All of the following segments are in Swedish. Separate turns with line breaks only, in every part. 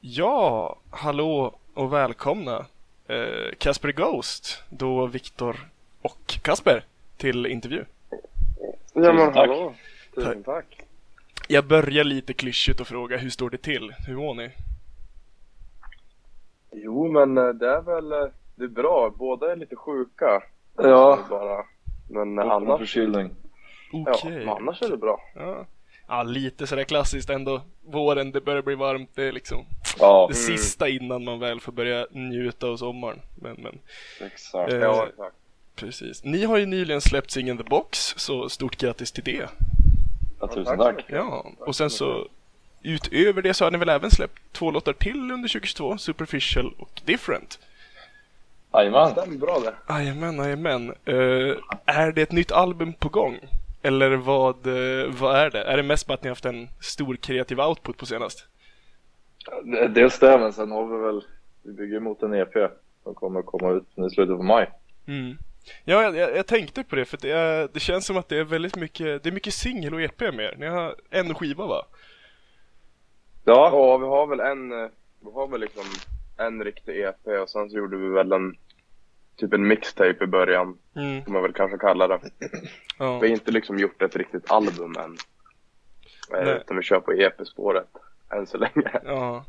Ja, hallå och välkomna eh, Casper Ghost, då Viktor och Kasper till intervju.
Ja men
tack.
hallå, tusen tack.
Jag börjar lite klyschigt och fråga hur står det till? Hur mår ni?
Jo men eh, det är väl, eh, det är bra, båda är lite sjuka.
Ja.
Bara. Men
Och
annars,
förkylning.
ja,
Okej.
men annars är det bra.
Ja. Ja, lite sådär klassiskt ändå. Våren, det börjar bli varmt. Det är liksom
Ja,
det sista innan man väl får börja njuta av sommaren. Men, men
exakt.
Eh,
Ja exakt.
precis. Ni har ju nyligen släppt singeln The Box, så stort grattis till det.
Ja, tusen
tack.
Ja, och sen så utöver det så har ni väl även släppt två låtar till under 2022, Superficial och Different.
Jajamän.
Stämmer bra det.
Jajamän, jajamän. Uh, är det ett nytt album på gång? Eller vad, eh, vad är det? Är det mest bara att ni har haft en stor kreativ output på senast?
Dels det, men sen har vi väl, vi bygger mot en EP som kommer komma ut nu i slutet på maj.
Mm. Ja, jag, jag, tänkte på det för det, är, det känns som att det är väldigt mycket, det är mycket singel och EP med er. Ni har en skiva va?
Ja,
Ja vi har väl en, eh, vi har väl liksom en riktig EP och sen så gjorde vi väl en typ en mixtape i början,
Mm.
får man väl kanske kalla det.
Ja.
Vi har inte liksom gjort ett riktigt album än. Eh,
Nej.
Utan vi kör på EP-spåret än så länge.
Ja.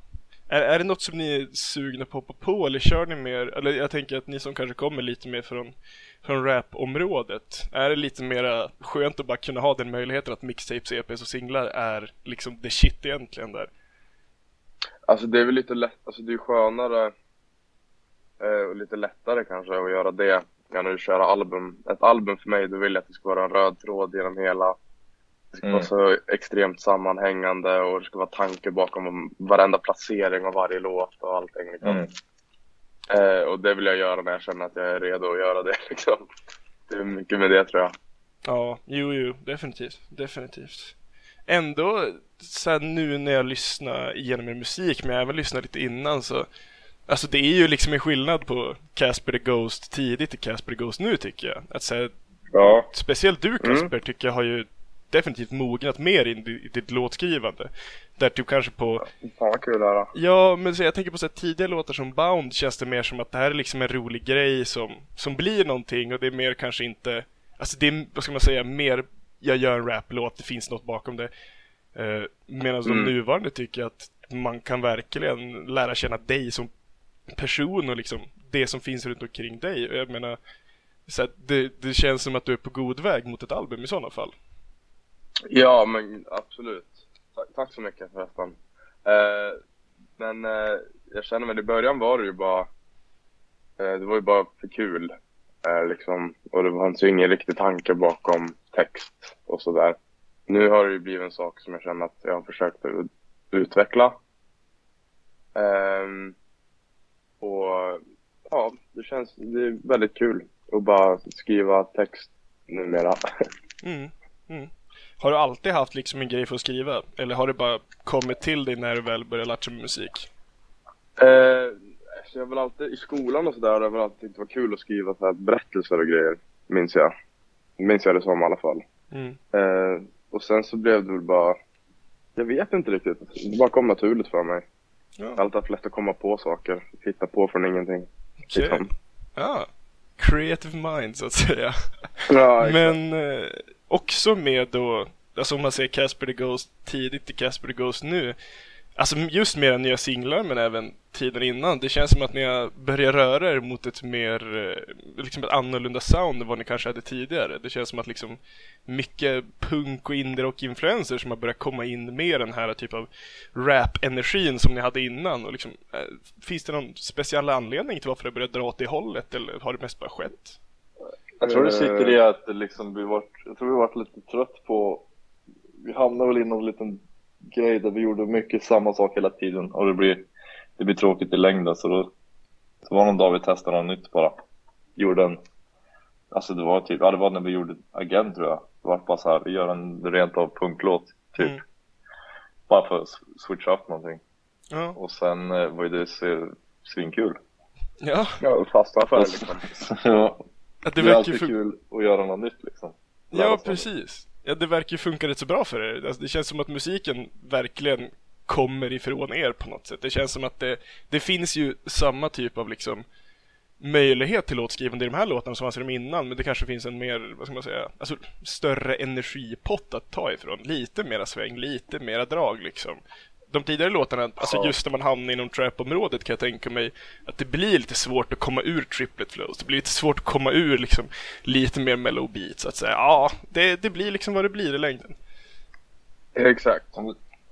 Är, är det något som ni är sugna på att hoppa på eller kör ni mer, eller jag tänker att ni som kanske kommer lite mer från, från rap-området, är det lite mera skönt att bara kunna ha den möjligheten att mixtapes, EPs och singlar är liksom the shit egentligen där?
Alltså det är väl lite lätt, alltså det är skönare och lite lättare kanske att göra det än att köra album. Ett album för mig, då vill jag att det ska vara en röd tråd genom hela. Det ska
Mm.
vara så extremt sammanhängande och det ska vara tanke bakom varenda placering av varje låt och allting. Liksom.
Mm.
Eh, och det vill jag göra när jag känner att jag är redo att göra det. Liksom. Det är mycket med det tror jag.
Ja, jo, jo, definitivt, definitivt. Ändå, sen nu när jag lyssnar igenom er musik, men jag även lyssnat lite innan så Alltså det är ju liksom en skillnad på Casper the Ghost tidigt till Casper the Ghost nu tycker jag. Att säga,
Ja.
speciellt du Casper tycker jag har ju definitivt mognat mer i di- i ditt låtskrivande. Där du kanske på
Fan vad kul att höra.
Ja, men så jag tänker på så här, tidigare låtar som Bound känns det mer som att det här är liksom en rolig grej som, som blir någonting och det är mer kanske inte, alltså det är, vad ska man säga, mer jag gör en raplåt, det finns något bakom det. Uh, Medan de
Mm.
nuvarande tycker jag att man kan verkligen lära känna dig som person och liksom det som finns runt omkring dig. Och Jag menar, så det, det känns som att du är på god väg mot ett album i sådana fall.
Ja, men absolut. Tack, tack så mycket förresten. Eh, men eh, jag känner väl i början var det ju bara, eh, det var ju bara för kul. Eh, liksom. Och det fanns ju ingen riktig tanke bakom text och sådär. Nu har det ju blivit en sak som jag känner att jag har försökt att utveckla. Ehm, och ja, det känns, det är väldigt kul att bara skriva text numera.
Mm, mm. Har du alltid haft liksom en grej för att skriva? Eller har det bara kommit till dig när du väl började latcha med musik?
Eh, så jag har väl alltid, i skolan och sådär har jag väl alltid tyckt det var kul att skriva så här berättelser och grejer, minns jag. Minns jag det som i alla fall.
Mm.
Eh, och sen så blev det väl bara, jag vet inte riktigt. Det bara kom naturligt för mig. Jag har
Ja,
lätt att komma på saker, hitta på från ingenting.
okej.
Liksom.
Ja, creative mind så att säga.
Ja.
Men eh, också med då, alltså om man säger Casper the Ghost tidigt till Casper the Ghost nu. Alltså just med era nya singlar men även tiden innan. Det känns som att ni har börjat röra er mot ett mer, eh, liksom ett annorlunda sound än vad ni kanske hade tidigare. Det känns som att liksom mycket punk och indie och influenser som har börjat komma in mer den här typ av rap-energin som ni hade innan. Och liksom, eh, finns det någon speciell anledning till varför det börjat dra åt det hållet eller har det mest bara skett?
jag tror det sitter i att det liksom, vi vart, jag tror vi vart lite trött på, vi hamnade väl i någon liten grej där vi gjorde mycket samma sak hela tiden och det blir, det blir tråkigt i längden så då, så var någon dag vi testade något nytt bara. Gjorde en, alltså det var typ, ja det var när vi gjorde Agent tror jag. Det var bara så här, vi gör en rent av punklåt typ.
Mm.
Bara för att switcha upp någonting.
Ja.
Och sen eh, var ju det svinkul.
Ja,
Ja, fastna för det liksom.
ja, det,
det
är alltid
fun-
kul att göra något nytt liksom.
Ja,
Lära sig.
precis. Ja, det verkar ju funka rätt så bra för er. Alltså, det känns som att musiken verkligen kommer ifrån er på något sätt. Det känns som att det, det finns ju samma typ av liksom möjlighet till låtskrivande i de här låtarna som fanns i dem innan, men det kanske finns en mer, vad ska man säga, alltså större energipott att ta ifrån. Lite mera sväng, lite mera drag liksom. De tidigare låtarna, alltså just när man hamnar inom trap-området kan jag tänka mig att det blir lite svårt att komma ur triplet flows. Det blir lite svårt att komma ur liksom lite mer mellow beats, att säga. Ja, det, det blir liksom vad det blir i längden.
Exakt.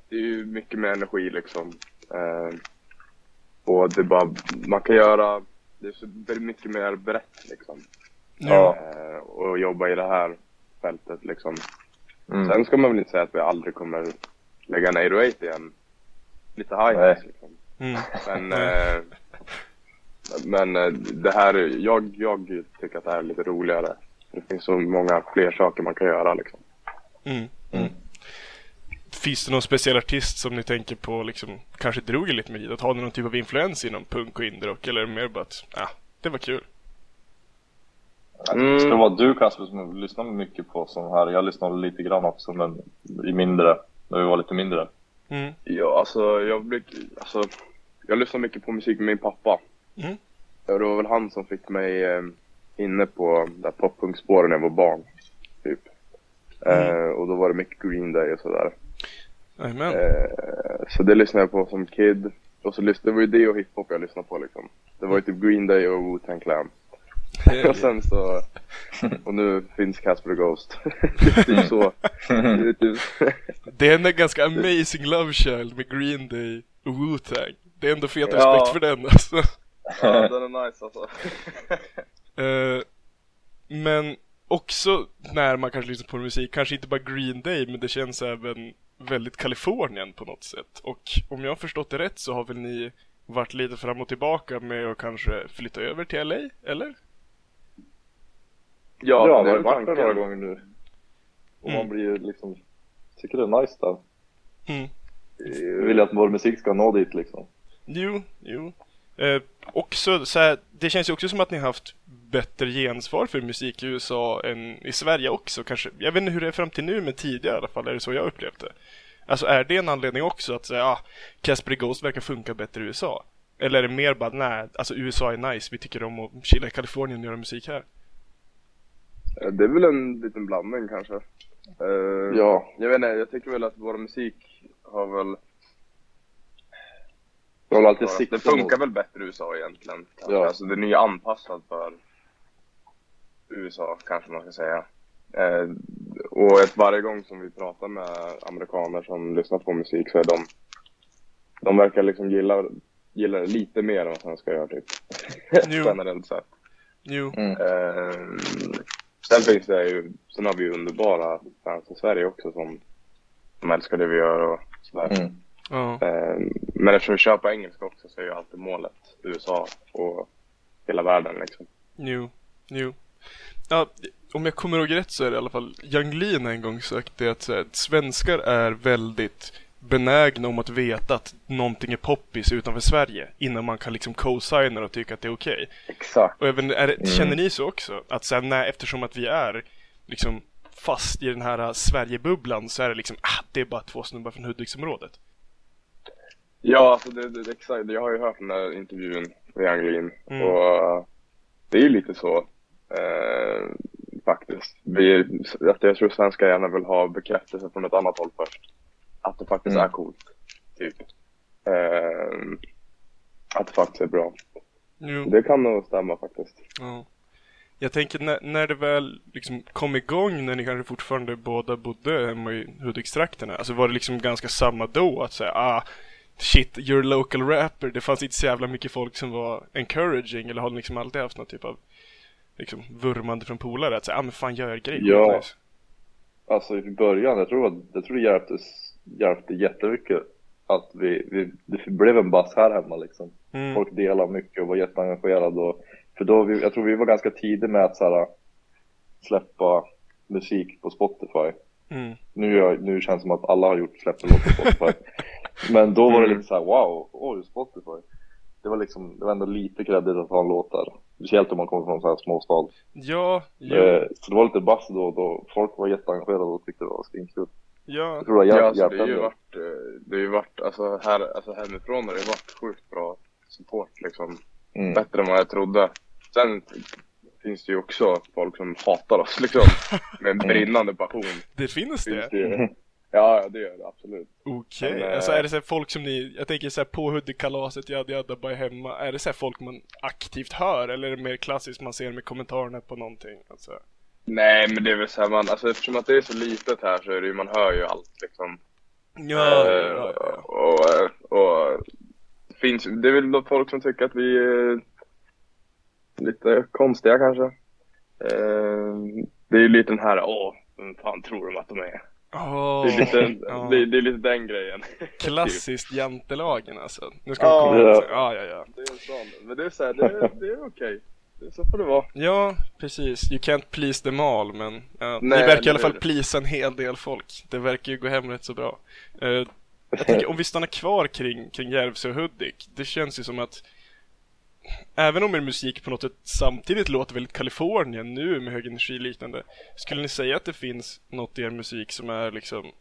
Det är ju mycket mer energi liksom. Eh, och det är bara, man kan göra, det är så mycket mer brett liksom.
Ja.
Eh, och jobba i det här fältet liksom.
Mm.
Sen ska man väl inte säga att vi aldrig kommer lägga en 808 igen. Lite high liksom.
Mm.
Men, eh, men eh, det här, är- jag, jag tycker att det här är lite roligare. Det finns så många fler saker man kan göra liksom.
Mm.
Mm.
Finns det någon speciell artist som ni tänker på liksom, kanske drog er lite med dit? Har ni någon typ av influens inom punk och indrock? Eller mer bara att, ja, det var kul?
Mm.
Ska det vara du Kasper som lyssnar mycket på sån här? Jag lyssnade lite grann också men i mindre, när vi var lite mindre.
Mm.
Ja, alltså jag, blir, alltså jag lyssnar mycket på musik med min pappa.
Mm.
Ja, Det var väl han som fick mig eh, inne på där poppunkspåren när jag var barn. Typ.
Mm.
Eh, och då var det mycket Green Day och sådär. Eh, så det lyssnade jag på som kid. Och så lyssnade, det var ju det och hiphop jag lyssnade på liksom. Det var ju typ Green Day och Wu-Tang Clan. Och sen så, och nu finns Casper Ghost. det är typ så. Det är
en ganska amazing love child med Green Day och Wu-Tang. Det är ändå fet
Ja.
respekt för den alltså.
ja, den är nice alltså.
Eh, men också när man kanske lyssnar på musik, kanske inte bara Green Day, men det känns även väldigt Kalifornien på något sätt. Och om jag har förstått det rätt så har väl ni varit lite fram och tillbaka med att kanske flytta över till LA, eller?
Ja,
det
man
är
har ju varit där några gånger nu. Och
Mm.
man blir ju liksom, tycker det är nice där.
Mm.
Jag vill ju att vår musik ska nå dit liksom.
Jo, jo. Eh, också så här, det känns ju också som att ni har haft bättre gensvar för musik i USA än i Sverige också kanske. Jag vet inte hur det är fram till nu, men tidigare i alla fall är det så jag upplevt det. Alltså är det en anledning också att säga, ah, Casper Ghost verkar funka bättre i USA? Eller är det mer bara, nej, alltså USA är nice, vi tycker om att chilla i Kalifornien och göra musik här?
Eh, Det är väl en liten blandning kanske. Eh,
Ja.
Jag vet inte, jag tycker väl att vår musik har väl...
Jag har alltid
det
siktat
funkar
mot-
väl bättre i USA egentligen. kanske.
Ja.
Alltså den är ju anpassad för USA kanske man ska säga. Eh, och ett, varje gång som vi pratar med amerikaner som lyssnar på musik så är de... De verkar liksom gilla, gilla det lite mer än vad svenskar gör typ. Generellt sett.
Jo,
Mm.
Eh, sen finns det ju, sen har vi ju underbara fans i Sverige också som, som älskar det vi gör och sådär.
Mm.
ja.
Eh, men eftersom vi kör på engelska också så är ju alltid målet USA och hela världen liksom.
Jo, jo. Ja, om jag kommer ihåg rätt så är det i alla fall Yung Lean en gång sagt det att, så här, svenskar är väldigt benägna om att veta att någonting är poppis utanför Sverige innan man kan liksom co-signa och tycka att det är okej.
Exakt.
Och även, är
Mm.
känner ni så också? Att sen när, eftersom att vi är liksom fast i den här äh, Sverigebubblan så är det liksom, ah, det är bara två snubbar från Hudiksområdet.
Ja, alltså det, det, det, exakt. Jag har ju hört den där intervjun med Yang Lin
Mm.
och det är ju lite så eh, faktiskt. Vi, att jag tror svenskar gärna vill ha bekräftelse från ett annat håll först. Att det faktiskt
Mm.
är coolt, typ. Eh, att det faktiskt är bra.
Jo.
Det kan nog stämma faktiskt.
Ja. Jag tänker när, när det väl liksom kom igång, när ni kanske fortfarande båda bodde hemma i Hudikstrakterna, alltså var det liksom ganska samma då att säga ah shit, you're a local rapper, det fanns inte så jävla mycket folk som var encouraging eller har liksom alltid haft någon typ av liksom vurmande från polare att säga ah men fan gör er grej,
Ja.
nice.
Alltså i början, jag tror, jag tror det hjälpte, hjälpte jättemycket att vi, vi, det blev en bass här hemma liksom.
Mm.
Folk delade mycket och var jätteengagerade och, för då, vi, jag tror vi var ganska tidiga med att så här, släppa musik på Spotify.
Mm.
Nu, gör, nu känns det som att alla har gjort släppt en låt på Spotify. Men då var det
Mm.
lite så här: wow, oj Spotify. Det var liksom, det var ändå lite kreddigt att ha en låt där. Speciellt om man kommer från så här småstad.
Ja, jo.
Eh, Så det var lite bass då och då. Folk var jätteengagerade och tyckte det var svinkul.
Ja.
Jag tror det har
Ja, alltså, det har
hjälpt
ju varit, eh, det har ju varit, alltså, här, alltså hemifrån har det varit sjukt bra support liksom.
Mm.
Bättre än vad jag trodde. Sen finns det ju också folk som hatar oss liksom. Med en brinnande passion.
Det finns det?
Finns det ju. Ja, ja, det gör det absolut.
Okej,
eh,
alltså är det så här folk som ni, jag tänker så här på Hudik-kalaset, jadda jadda, bara hemma, är det så här folk man aktivt hör eller är det mer klassiskt man ser med kommentarerna på någonting? Alltså,
Nej, men det är väl så här, man, alltså eftersom att det är så litet här så är det ju, man hör ju allt liksom.
ja,
Eh,
ja, ja.
Och, eh, och det finns, det är väl folk som tycker att vi är lite konstiga kanske. Eh, Det är ju lite den här, åh, vem fan tror de att de är?
Åh,
Det är lite,
ja.
det, det är lite den grejen.
Klassiskt jantelagen alltså. Nu ska de komma
Ja.
ja, ja, ja.
Det är en sån, men det är så här, det, är- det är okej. Det- Så får det vara.
Ja, precis. You can't please them all, men ja, ni
Nej,
verkar i alla fall
hur?
pleasa en hel del folk. Det verkar ju gå hem rätt så bra. Eh, jag tänker, om vi stannar kvar kring, kring Järvsö och Hudik. Det känns ju som att Även om er musik på något sätt samtidigt låter väldigt Kalifornien nu med hög energi liknande. Skulle ni säga att det finns något i er musik som är liksom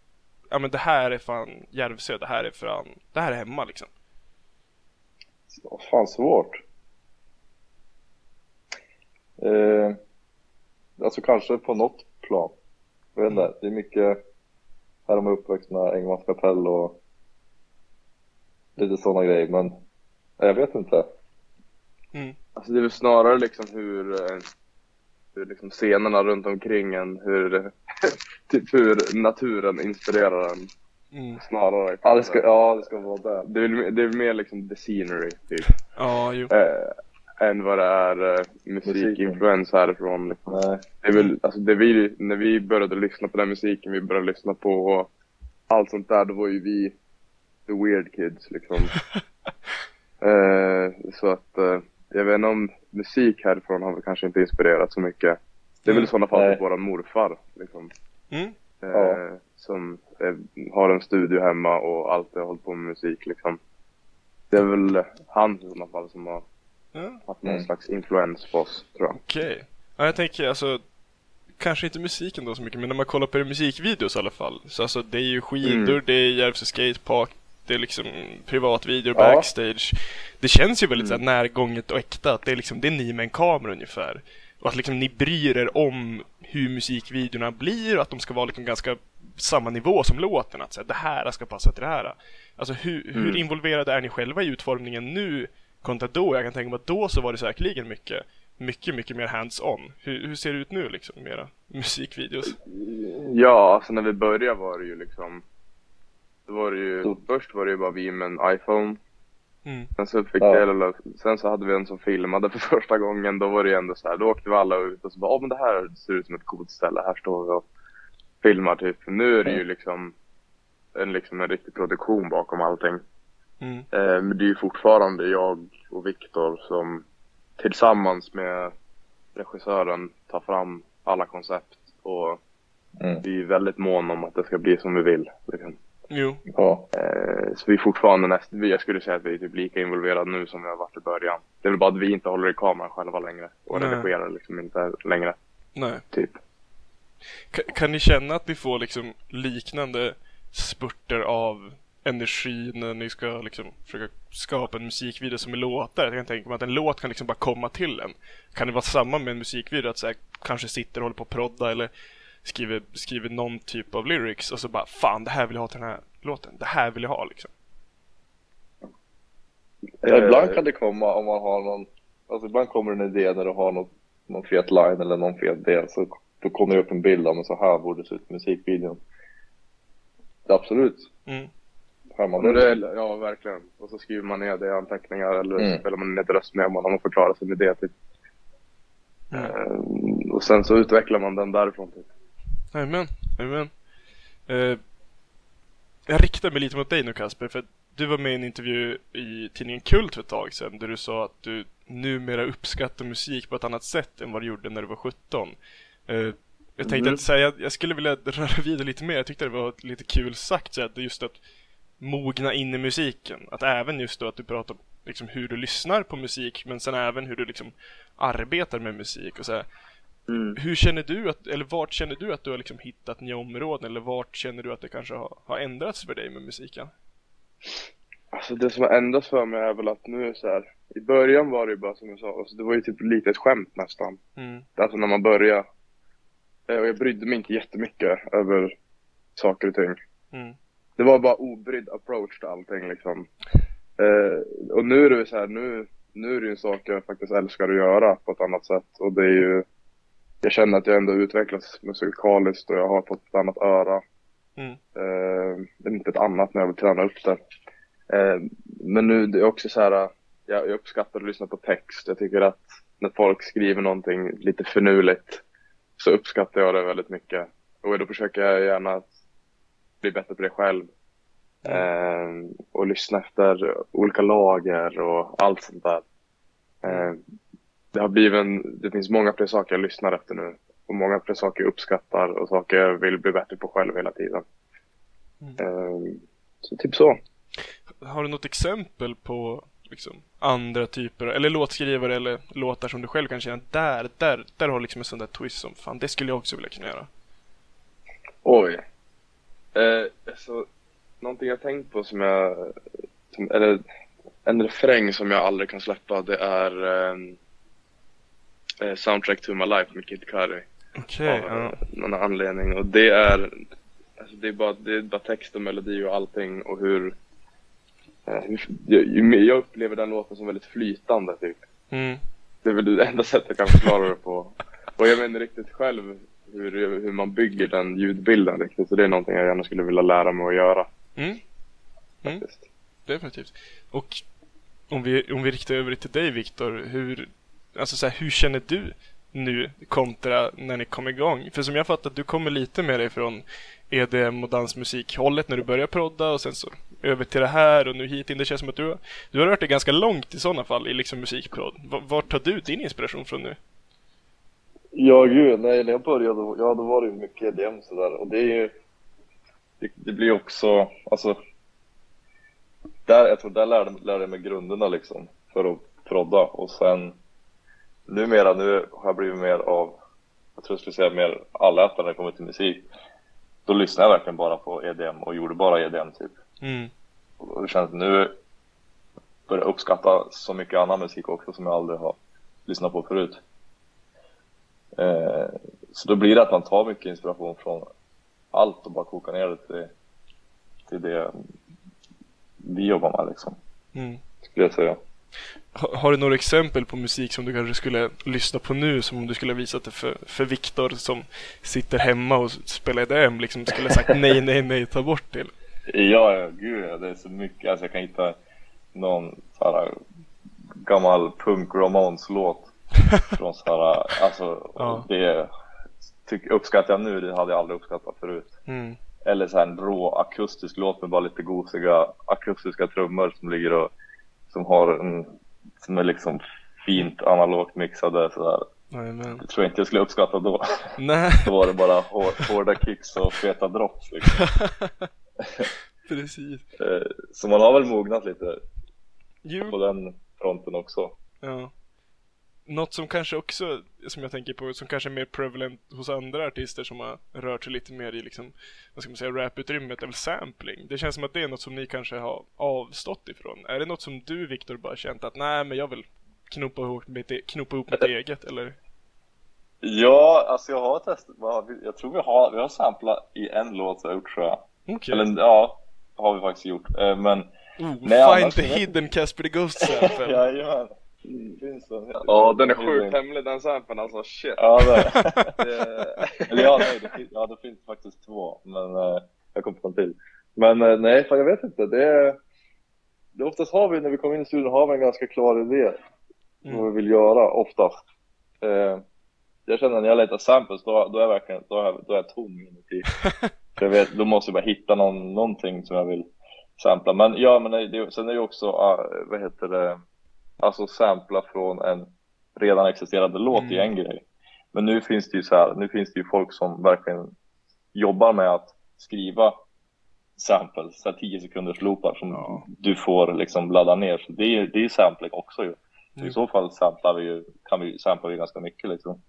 Ja men det här är fan Järvsö, det här är fan, det här är hemma liksom.
Fan svårt. Eh, alltså kanske på något plan. Jag vet inte, det är mycket här är uppvuxna, Engmans kapell och lite sådana grejer men jag vet inte.
Mm.
Alltså det är väl snarare liksom hur, eh, hur liksom scenerna runt omkring en, hur, typ hur naturen inspirerar en.
Mm.
Snarare.
Ja det ska, ja, det ska vara det.
Det är, väl- det är mer liksom the scenery typ.
Ja, jo.
Eh, än vad det är eh, musikinfluens härifrån. Liksom.
Nej.
Det är väl, alltså det vi, när vi började lyssna på den musiken vi började lyssna på allt sånt där, då var ju vi the weird kids liksom. eh, så att eh, jag vet inte om musik härifrån har väl kanske inte inspirerat så mycket. Det är väl i sådana fall
Nej.
typ våran morfar liksom.
Mm.
Eh,
Ja.
Som eh, har en studio hemma och alltid har hållit på med musik liksom. Det är väl han i sådana fall som har
Ja.
haft någon
Mm.
slags influens på oss tror jag.
Okej. Ja, jag tänker alltså Kanske inte musiken då så mycket, men när man kollar på musikvideos i alla fall. Så alltså det är ju skidor,
Mm.
det är Järvsö skatepark, det är liksom privatvideor,
Ja.
backstage. Det känns ju väldigt
Mm.
så här närgånget och äkta, att det är liksom, det är ni med en kamera ungefär. Och att liksom ni bryr er om hur musikvideorna blir och att de ska vara liksom ganska samma nivå som låten. Att säga det här ska passa till det här. Alltså hur, hur
Mm.
involverade är ni själva i utformningen nu kontra då? Jag kan tänka mig att då så var det säkerligen mycket mycket, mycket mer hands-on. Hur, hur ser det ut nu liksom, med era musikvideos?
Ja, alltså när vi började var det ju liksom Då var det ju,
Så-
först var det ju bara vi med en iPhone
Mm.
Sen så fick
Ja.
det, eller, sen så hade vi en som filmade för första gången, då var det ju ändå så här, då åkte vi alla ut och så bara, ja men det här ser ut som ett coolt ställe, här står vi och filmar typ. Nu är det ju liksom en, liksom en riktig produktion bakom allting.
Mm.
Eh, men det är ju fortfarande jag och Viktor som tillsammans med regissören tar fram alla koncept och
Mm.
vi är väldigt måna om att det ska bli som vi vill. Liksom.
Jo.
Ja.
Eh, så vi är fortfarande nästan, jag skulle säga att vi är typ lika involverade nu som vi har varit i början. Det är väl bara att vi inte håller i kameran själva längre och
Nej.
redigerar liksom inte längre,
Nej.
typ.
Kan, kan ni känna att ni får liksom liknande spurter av energi när ni ska liksom försöka skapa en musikvideo som är låtar? Jag kan tänka mig att en låt kan liksom bara komma till en. Kan det vara samma med en musikvideo? Att så här, kanske sitter och håller på att prodda eller skriver, skriver någon typ av lyrics och så bara fan det här vill jag ha till den här låten. Det här vill jag ha liksom.
Ja, ibland kan det komma om man har någon, alltså ibland kommer en idé när du har någon, någon fet line eller någon fet del så då kommer det upp en bild men så här borde det se ut i musikvideon. Absolut.
Mm.
Man
Men
det.
ja, verkligen. Och så skriver man ner det i anteckningar eller
Mm.
så spelar man ner ett röstmemo man förklarar sig med det. Typ.
Mm.
Eh, och sen så utvecklar man den därifrån. Typ.
Jajamän, jajamän. Eh, jag riktar mig lite mot dig nu Kasper, för du var med i en intervju i tidningen Kult för ett tag sedan där du sa att du numera uppskattar musik på ett annat sätt än vad du gjorde när du var 17. Eh, jag tänkte
Mm.
att säga, jag skulle vilja röra vidare lite mer, jag tyckte det var lite kul sagt så att det är just att mogna in i musiken. Att även just då att du pratar om liksom hur du lyssnar på musik men sen även hur du liksom arbetar med musik och så här. Mm. Hur känner du att, eller vart känner du att du har liksom hittat nya områden eller vart känner du att det kanske har, har ändrats för dig med musiken?
Alltså det som har ändrats för mig är väl att nu så här, i början var det ju bara som jag sa, alltså det var ju typ lite ett skämt nästan. Mm. Alltså när man började. Eh, och jag brydde mig inte jättemycket över saker och ting. Mm. Det var bara obrydd approach till allting liksom. Eh, och nu är det så här, nu, nu är det ju en sak jag faktiskt älskar att göra på ett annat sätt. Och det är ju, jag känner att jag ändå utvecklas musikaliskt och jag har fått ett annat öra. Mm. Eh, inte ett annat när jag vill träna upp det. Eh, men nu det är också så här, jag, jag uppskattar att lyssna på text. Jag tycker att när folk skriver någonting lite förnuligt så uppskattar jag det väldigt mycket. Och då försöker jag gärna bli bättre på det själv. Mm. Eh, och lyssna efter olika lager och allt sånt där. Eh, det har blivit en, det finns många fler saker jag lyssnar efter nu. Och många fler saker jag uppskattar och saker jag vill bli bättre på själv hela tiden. Mm. Eh, så typ så.
Har du något exempel på liksom, andra typer, eller låtskrivare eller låtar som du själv kan känna, där, där, där har liksom en sån där twist som fan, det skulle jag också vilja kunna göra?
Oj. Alltså, någonting jag tänkt på som jag, som, eller en refräng som jag aldrig kan släppa, det är ehm, eh, Soundtrack to my life med Kid Curry.
Okej, okay,
ja. Någon anledning. Och det är, alltså det är, bara, det är bara text och melodi och allting och hur, eh, hur jag, jag upplever den låten som väldigt flytande typ. Mm. Det är väl det enda sättet jag kan förklara det på. Och jag vet inte riktigt själv hur, hur man bygger den ljudbilden riktigt. Så det är någonting jag gärna skulle vilja lära mig att göra. Mm.
Mm. Definitivt. Och om vi, om vi riktar över det till dig Viktor, hur, alltså så här, hur känner du nu kontra när ni kom igång? För som jag fattat, du kommer lite mer ifrån EDM och dansmusik-hållet när du började prodda och sen så över till det här och nu hit in. Det känns som att du, du har rört dig ganska långt i sådana fall i liksom musikprodd. Vart tar du din inspiration från nu?
Ja, gud, nej, när jag började, ja då var det ju mycket EDM sådär och det är ju, det, det blir också, alltså, där, jag tror där lärde, lärde jag mig grunderna liksom för att prodda och sen numera, nu har jag blivit mer av, jag tror jag skulle säga mer allätare när det kommer till musik. Då lyssnar jag verkligen bara på EDM och gjorde bara EDM typ. Mm. Och det känns nu börjar uppskatta så mycket annan musik också som jag aldrig har lyssnat på förut. Eh, så då blir det att man tar mycket inspiration från allt och bara kokar ner det till, till det vi jobbar med liksom. Mm. Skulle jag säga.
Har, har, du några exempel på musik som du kanske skulle lyssna på nu som om du skulle visa det för, för Viktor som sitter hemma och spelar EDM liksom skulle sagt nej, nej, nej, ta bort det?
Ja, ja, gud det är så mycket. Alltså jag kan hitta någon så här gammal punk Ramones låt från så här, alltså ja. det tyck, uppskattar jag nu, det hade jag aldrig uppskattat förut. Mm. Eller så här en rå akustisk låt med bara lite gosiga akustiska trummor som ligger och som har en, som är liksom fint analogt mixade sådär. Amen. Det tror jag inte jag skulle uppskatta då. Nej. då var det bara hårda kicks och feta drops liksom.
Precis.
Eh, så man har väl mognat lite jo. på den fronten också.
Ja. Något som kanske också, som jag tänker på, som kanske är mer prevalent hos andra artister som har rört sig lite mer i liksom, vad ska man säga, raputrymmet, är väl sampling. Det känns som att det är något som ni kanske har avstått ifrån. Är det något som du, Viktor, bara känt att nej, men jag vill knopa ihop mitt, e-, knopa ihop mitt eget, eller?
Ja, alltså jag har testat, jag tror vi har, vi har samplat i en låt jag gjort tror jag. Okay. Eller ja, har vi faktiskt gjort. Eh, men...
Oh, nej, find the hidden Casper the Ghost sample.
Jajamän.
Finns det? Ja, den är sjukt hemlig den samplen alltså, shit.
Ja, det Eller ja, nej, det, finns, ja, det finns faktiskt två, men uh, jag kom på en till. Men uh, nej, fan, jag vet inte. Det det oftast har vi, när vi kommer in i studion, har vi en ganska klar idé mm. vad vi vill göra, oftast. Uh, jag känner när jag letar samples, då, då är jag verkligen, då är då är jag tom inuti. jag vet, då måste jag bara hitta någon, någonting som jag vill sampla. Men ja, men det, sen är det också, uh, vad heter det, alltså sampla från en redan existerande låt mm. är en grej. Men nu finns det ju så här, nu finns det ju folk som verkligen jobbar med att skriva samples, så här 10 sekunders loopar som ja. du får liksom ladda ner. Så det är det är sampling också ju. Mm. I så fall samplar vi ju, kan vi sampla ganska mycket liksom.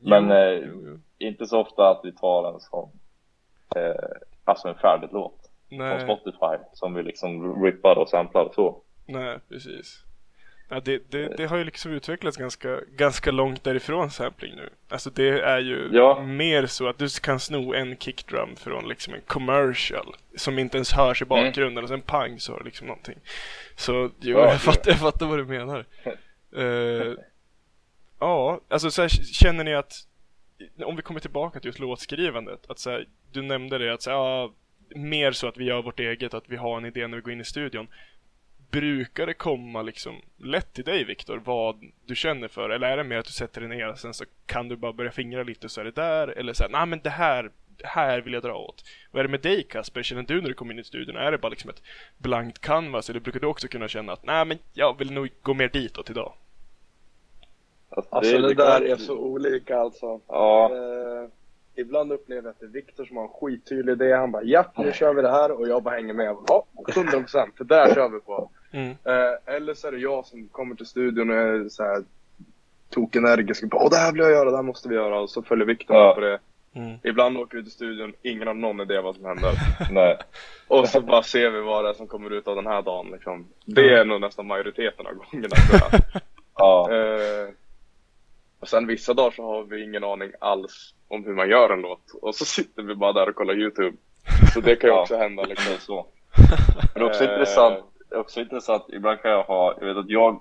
Men
Jo,
eh,
jo, jo.
inte så ofta att vi tar en sån, eh, alltså en färdig låt från
Nej,
Spotify som vi liksom rippar och samplar och så.
nej, precis. Ja, det, det, det har ju liksom utvecklats ganska, ganska långt därifrån sampling nu. Alltså det är ju
Ja.
mer så att du kan sno en kickdrum från liksom en commercial som inte ens hörs i bakgrunden och sen pang så har du liksom någonting. Så jo,
Ja,
jag, fattar, jag fattar vad du menar. Eh, ja, alltså så här, känner ni att om vi kommer tillbaka till just låtskrivandet, att så här, du nämnde det att så här, ja, mer så att vi gör vårt eget, att vi har en idé när vi går in i studion. Brukar det komma liksom lätt till dig Viktor, vad du känner för? Eller är det mer att du sätter dig ner och sen så kan du bara börja fingra lite så är det där? Eller så här, nej men det här, det här vill jag dra åt. Vad är det med dig Kasper? Känner du när du kommer in i studion? Är det bara liksom ett blankt canvas? Eller brukar du också kunna känna att nej men jag vill nog gå mer ditåt idag?
Alltså det,
kan-
där är så olika alltså.
Ja,
Eh, ibland upplever jag att det är Viktor som har en skittydlig idé. Han bara ja, nu kör vi det här och jag bara hänger med. Ja, 100 procent. Det där kör vi på.
Mm.
Eh, eller så är det jag som kommer till studion och är så här tokenergisk. och bara, Åh, det här vill jag göra, det här måste vi göra. Och så följer Viktor
Ja.
på det.
Mm.
Ibland åker vi till studion, ingen har någon idé vad som händer.
nej.
Och så bara ser vi vad det är som kommer ut av den här dagen. Liksom. Det är nog nästan majoriteten av gångerna.
Ja,
Eh, och sen vissa dagar så har vi ingen aning alls om hur man gör en låt. Och så sitter vi bara där och kollar YouTube. Så det kan ju
Ja.
också hända liksom.
så. Men också
Eh.
intressant, det är också intressant, ibland kan jag ha, jag vet att jag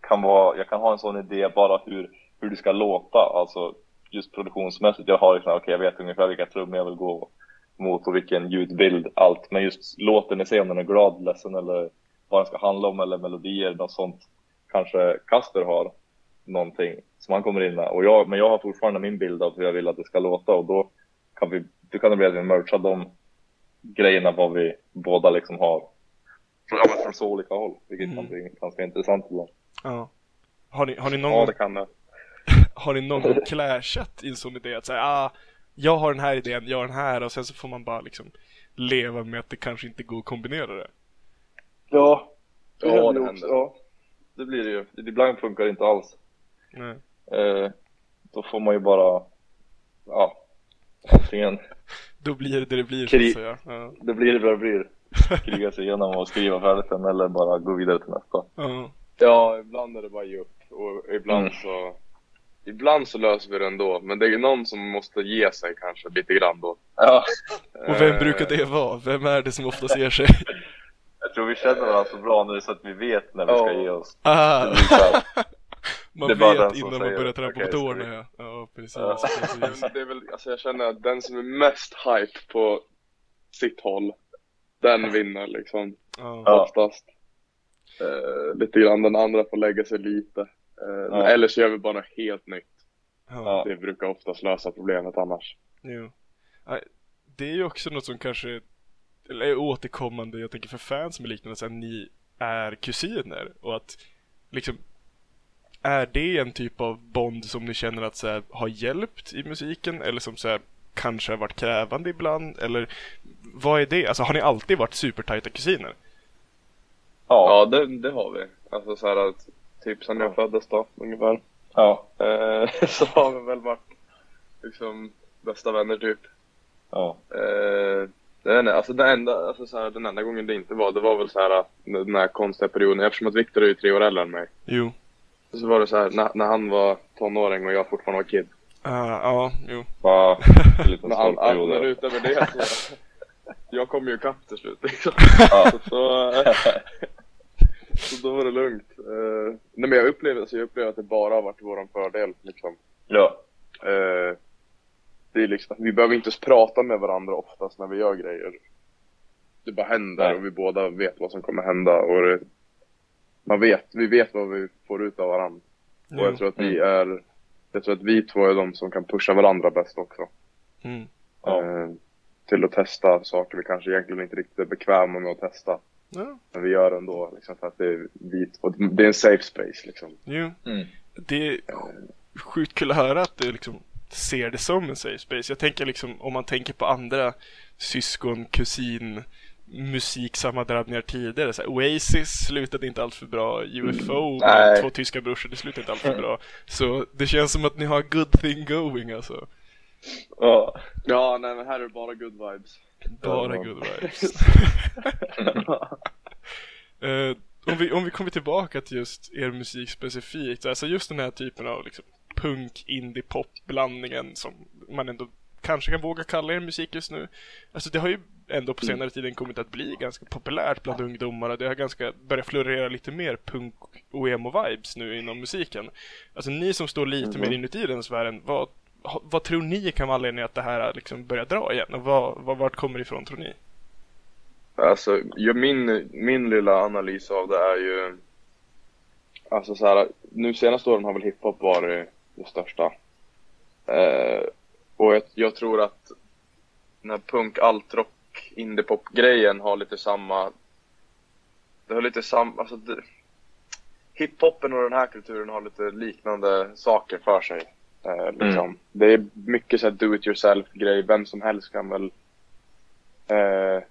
kan vara, jag kan ha en sån idé bara hur, hur det ska låta, alltså just produktionsmässigt. Jag har liksom, okej jag vet ungefär vilka trummor jag vill gå mot och vilken ljudbild, allt. Men just låten i sig, om den är glad, ledsen eller vad den ska handla om eller melodier, något sånt. Kanske Kasper har någonting som han kommer in med. Och jag, men jag har fortfarande min bild av hur jag vill att det ska låta och då kan vi, då kan det bli att vi merchar de grejerna vad vi båda liksom har ja, men från så olika håll, vilket kan bli ganska intressant ibland.
Ja. Har ni, har ni någon
Ja, det kan det.
Har ni någon gång clashat i en sån idé att säga ah, jag har den här idén, jag har den här och sen så får man bara liksom leva med att det kanske inte går att kombinera det.
Ja,
Ja,
händer
det
ju
händer.
Ja, det blir det ju. Ibland funkar det inte alls.
Nej.
Eh, då får man ju bara, ja, antingen,
Då blir det det det blir så
Krig.
att säga. Ja.
det blir det vad det blir. Kriga sig igenom och skriva färdigt den eller bara gå vidare till nästa.
Ja.
Ja, ibland är det bara ge upp. Och ibland
Mm.
så... Ibland så löser vi det ändå. Men det är någon som måste ge sig kanske lite grann då.
Ja,
Och vem
Eh,
brukar det vara? Vem är det som oftast ger sig?
jag tror vi känner varandra så bra nu så att vi vet när vi ska
Ja.
ge oss.
Ah, man
Det är bara den
vet
som
innan man börjar trampa
okej,
på tårna ja. Ja, precis.
Ja.
precis.
Det är väl, alltså jag känner att den som är mest hype på sitt håll, den vinner liksom.
Ja.
Oftast. Eh, lite grann, den andra får lägga sig lite. Eh,
Ja.
Eller så gör vi bara något helt nytt.
Ja.
Det brukar oftast lösa problemet annars.
Jo. Det är ju också något som kanske eller är återkommande, jag tänker för fans med liknande, så att ni är kusiner och att liksom är det en typ av bond som ni känner att så här, har hjälpt i musiken eller som så här, kanske har varit krävande ibland eller vad är det? Alltså har ni alltid varit supertajta kusiner?
ja,
Ja, det, det har vi. Alltså så här att, typ sen jag föddes då, ungefär.
ja,
Eh, så har vi väl varit liksom bästa vänner typ.
ja,
Eh, det är, alltså den enda, alltså så här, den enda gången det inte var, det var väl så här att den här konstiga perioden, eftersom att Viktor är ju tre år äldre än mig.
Jo.
Så var det så här, när, när han var tonåring och jag fortfarande var kid.
Ah, ja, jo.
bara en liten
Men all, all,
där.
utöver det så, jag kom ju ikapp till slut liksom.
Ja.
Så, så, så då var det lugnt. Eh, nej men jag upplever, alltså jag upplever att det bara har varit våran fördel liksom.
ja,
Eh, det är liksom, vi behöver inte ens prata med varandra oftast när vi gör grejer. Det bara händer
Nej.
och vi båda vet vad som kommer hända och det, man vet, vi vet vad vi får ut av varandra. Och jag tror att vi är, jag tror att vi två är de som kan pusha varandra bäst också.
Mm.
ja,
Eh, till att testa saker vi kanske egentligen inte riktigt är bekväma med att testa.
Ja,
Men vi gör det ändå liksom för att det är vi två, det är en safe space liksom.
jo.
Mm.
Det är sjukt kul att höra att du liksom ser det som en safe space. Jag tänker liksom om man tänker på andra syskon, kusin musiksammandrabbningar tidigare. Så här, Oasis slutade inte alls för bra. UFO
Nej.
två tyska brorsor, det slutade inte alls för bra. Så det känns som att ni har good thing going alltså.
Ja.
Ja, nej men här är det bara good vibes.
Bara
Ja.
good vibes. Eh, om, vi, om vi kommer tillbaka till just er musik specifikt, alltså just den här typen av liksom, punk, indie, pop blandningen som man ändå kanske kan våga kalla er musik just nu. Alltså det har ju ändå på senare tiden kommit att bli ganska populärt bland ungdomar och det har ganska börjat florera lite mer punk och emo-vibes nu inom musiken. Alltså ni som står lite mer inuti den sfären, vad, vad tror ni kan vara anledningen att det här liksom börjar dra igen? Och vad, vad, vart kommer det ifrån tror ni?
Alltså, min, min lilla analys av det är ju Alltså så här, nu senaste åren har väl hiphop varit det största eh, Och jag, jag tror att Den här punk, altrock, indiepop grejen har lite samma Det har lite samma, alltså det, Hiphopen och den här kulturen har lite liknande saker för sig eh, liksom.
Mm.
Det är mycket så här do it yourself grej, vem som helst kan väl eh,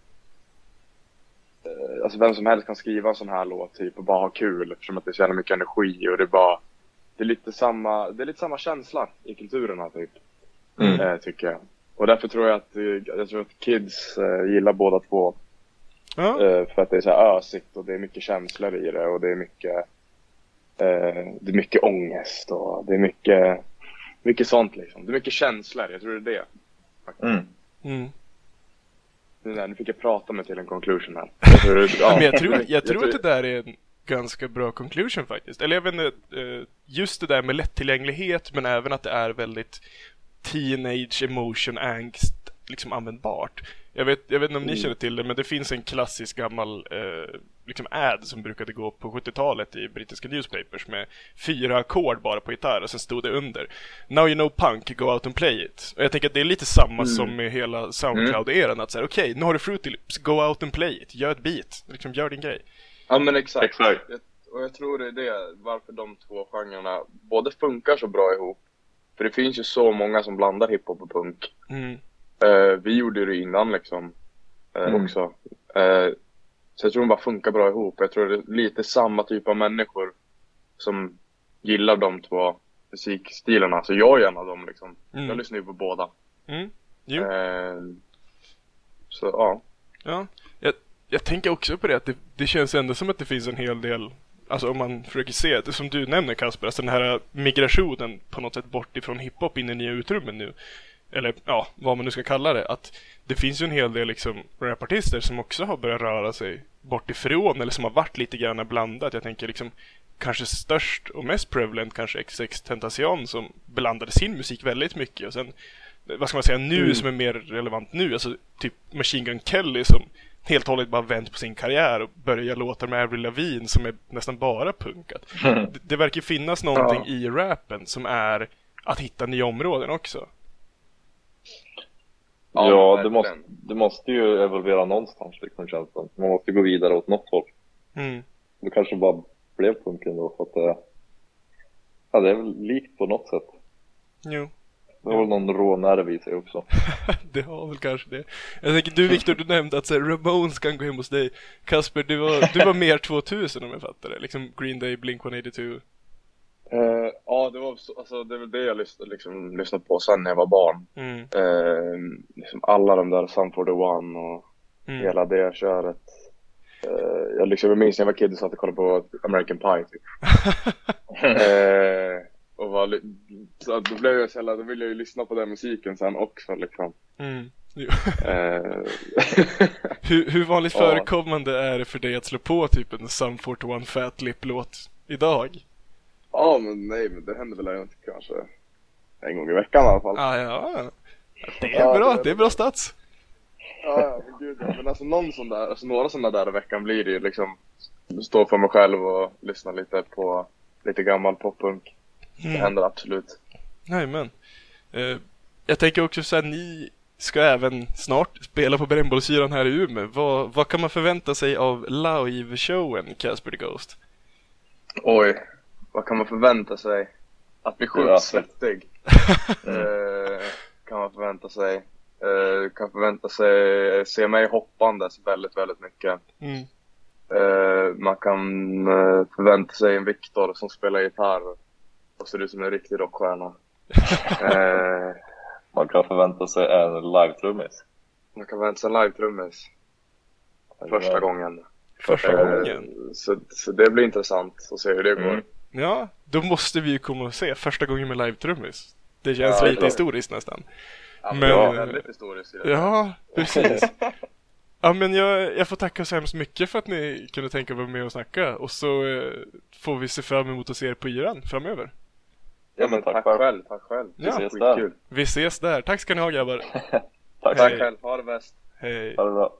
Eh, alltså vem som helst kan skriva en sån här låt typ och bara ha kul eftersom att det är så jävla mycket energi och det är bara det är lite samma, det är lite samma känsla i kulturerna typ,
Mm.
eh, tycker jag. Och därför tror jag att, eh, jag tror att kids eh, gillar båda två.
Ja,
Eh, för att det är så här ösigt och det är mycket känslor i det och det är mycket, eh, det är mycket ångest och det är mycket, mycket sånt liksom. Det är mycket känslor, jag tror det är det.
Mm.
mm.
Nu, där, nu fick jag prata mig till en conclusion här. Jag tror, ja.
Men jag tror, jag tror att det där är en ganska bra conclusion faktiskt. Eller jag vet inte, just det där med lättillgänglighet men även att det är väldigt teenage emotion angst liksom användbart. Jag vet, jag vet inte om ni
Mm.
känner till det men det finns en klassisk gammal eh, liksom ad som brukade gå på 70-talet i brittiska newspapers med fyra ackord bara på gitarr och sen stod det under Now you know punk, go out and play it. Och jag tänker att det är lite samma
Mm.
som med hela Soundcloud-eran att säga okej, nu har du Fruity Loops, go out and play it, gör ett beat, liksom gör din grej.
Ja men exakt.
Exakt.
Jag, och jag tror det är det, varför de två genrerna både funkar så bra ihop. För det finns ju så många som blandar hiphop och punk.
Mm.
Eh, vi gjorde det innan liksom. Eh,
Mm.
Också. Eh, så jag tror de bara funkar bra ihop. Jag tror det är lite samma typ av människor som gillar de två musikstilarna. Så jag är en av dem liksom.
Mm.
Jag lyssnar ju på båda.
Mm. Jo.
Så ja.
Ja, jag, jag tänker också på det att det, det känns ändå som att det finns en hel del Alltså om man försöker se det som du nämner Kasper, alltså den här migrationen på något sätt bort ifrån hiphop in i nya utrymmen nu. Eller ja, vad man nu ska kalla det. Att det finns ju en hel del liksom rapartister som också har börjat röra sig bort ifrån eller som har varit lite grann blandat. Jag tänker liksom kanske störst och mest prevalent kanske XX Tentacion som blandade sin musik väldigt mycket och sen vad ska man säga nu som är mer relevant nu, alltså typ Machine Gun Kelly som helt och hållet bara vänt på sin karriär och börjar låtar med Avril Lavigne som är nästan bara punkat. Det, det verkar finnas någonting
Ja.
i rappen som är att hitta nya områden också.
Ja, det, måste, det måste ju evolvera någonstans liksom känns det. Man måste gå vidare åt något håll.
Mm.
Det kanske bara blev punk ändå för att det, ja, det är väl likt på något sätt.
Jo,
Det har väl någon rå nerv i sig också.
det har väl kanske det. Jag tänker du Viktor, du nämnde att så här, Ramones kan gå hem hos dig. Kasper, du var, du var mer 2000 om jag fattar det. Liksom Green Day, Blink-182.
Eh, ja, det var så, alltså, det är väl det jag lyssnade, liksom, lyssnade på sen när jag var barn.
Mm.
Eh, liksom alla de där Sun for the One och
Mm.
hela det köret. Eh, jag, liksom, jag minns när jag var kid och satt och kollade på American Pie typ. och var, så då blev jag så jävla, då ville jag ju lyssna på den musiken sen också liksom.
Mm.
Eh,
Hur, hur vanligt
Ja.
förekommande är det för dig att slå på typ en Sum 41 Fat Lip-låt idag?
ja men nej men det händer väl kanske en gång i veckan i alla fall.
Ah, ja, ja. Det är
Ja,
bra,
det-
det är bra stats.
Ja, ja men gud ja. Men alltså någon sån där, alltså några sådana där i veckan blir det ju liksom Stå för mig själv och lyssna lite på lite gammal poppunk. Det
Mm.
händer absolut.
Jajamän. Eh, jag tänker också så här, ni ska även snart spela på Brännbollsyran här i Umeå. Vad, vad kan man förvänta sig av live-showen Casper the Ghost?
Oj, vad kan man förvänta sig? Att bli sjukt svettig. eh, kan man förvänta sig. Eh, kan förvänta sig se mig hoppandes väldigt, väldigt mycket.
Mm.
Eh, man kan eh, förvänta sig en Viktor som spelar gitarr och ser ut som en riktig rockstjärna. eh,
Man kan förvänta sig en live-trummis.
man kan förvänta sig en live-trummis första gången.
Första
Eh,
gången.
Så, så det blir intressant att se hur det går.
Mm.
Ja, då måste vi ju komma och se första gången med live-trummis. Det känns
Ja,
lite historiskt nästan.
Ja,
Men-
var väldigt historiskt.
Ja, precis. Ja, men jag, jag får tacka så hemskt mycket för att ni kunde tänka er vara med och snacka. Och så eh, får vi se fram emot att se er på yran framöver.
Ja, men tack, själv. Tack själv.
Ja.
ses där.
Skitkul.
Vi ses där. Tack ska ni ha grabbar.
Tack.
Tack själv. Ha det bäst.
Hej.
Ha det bra.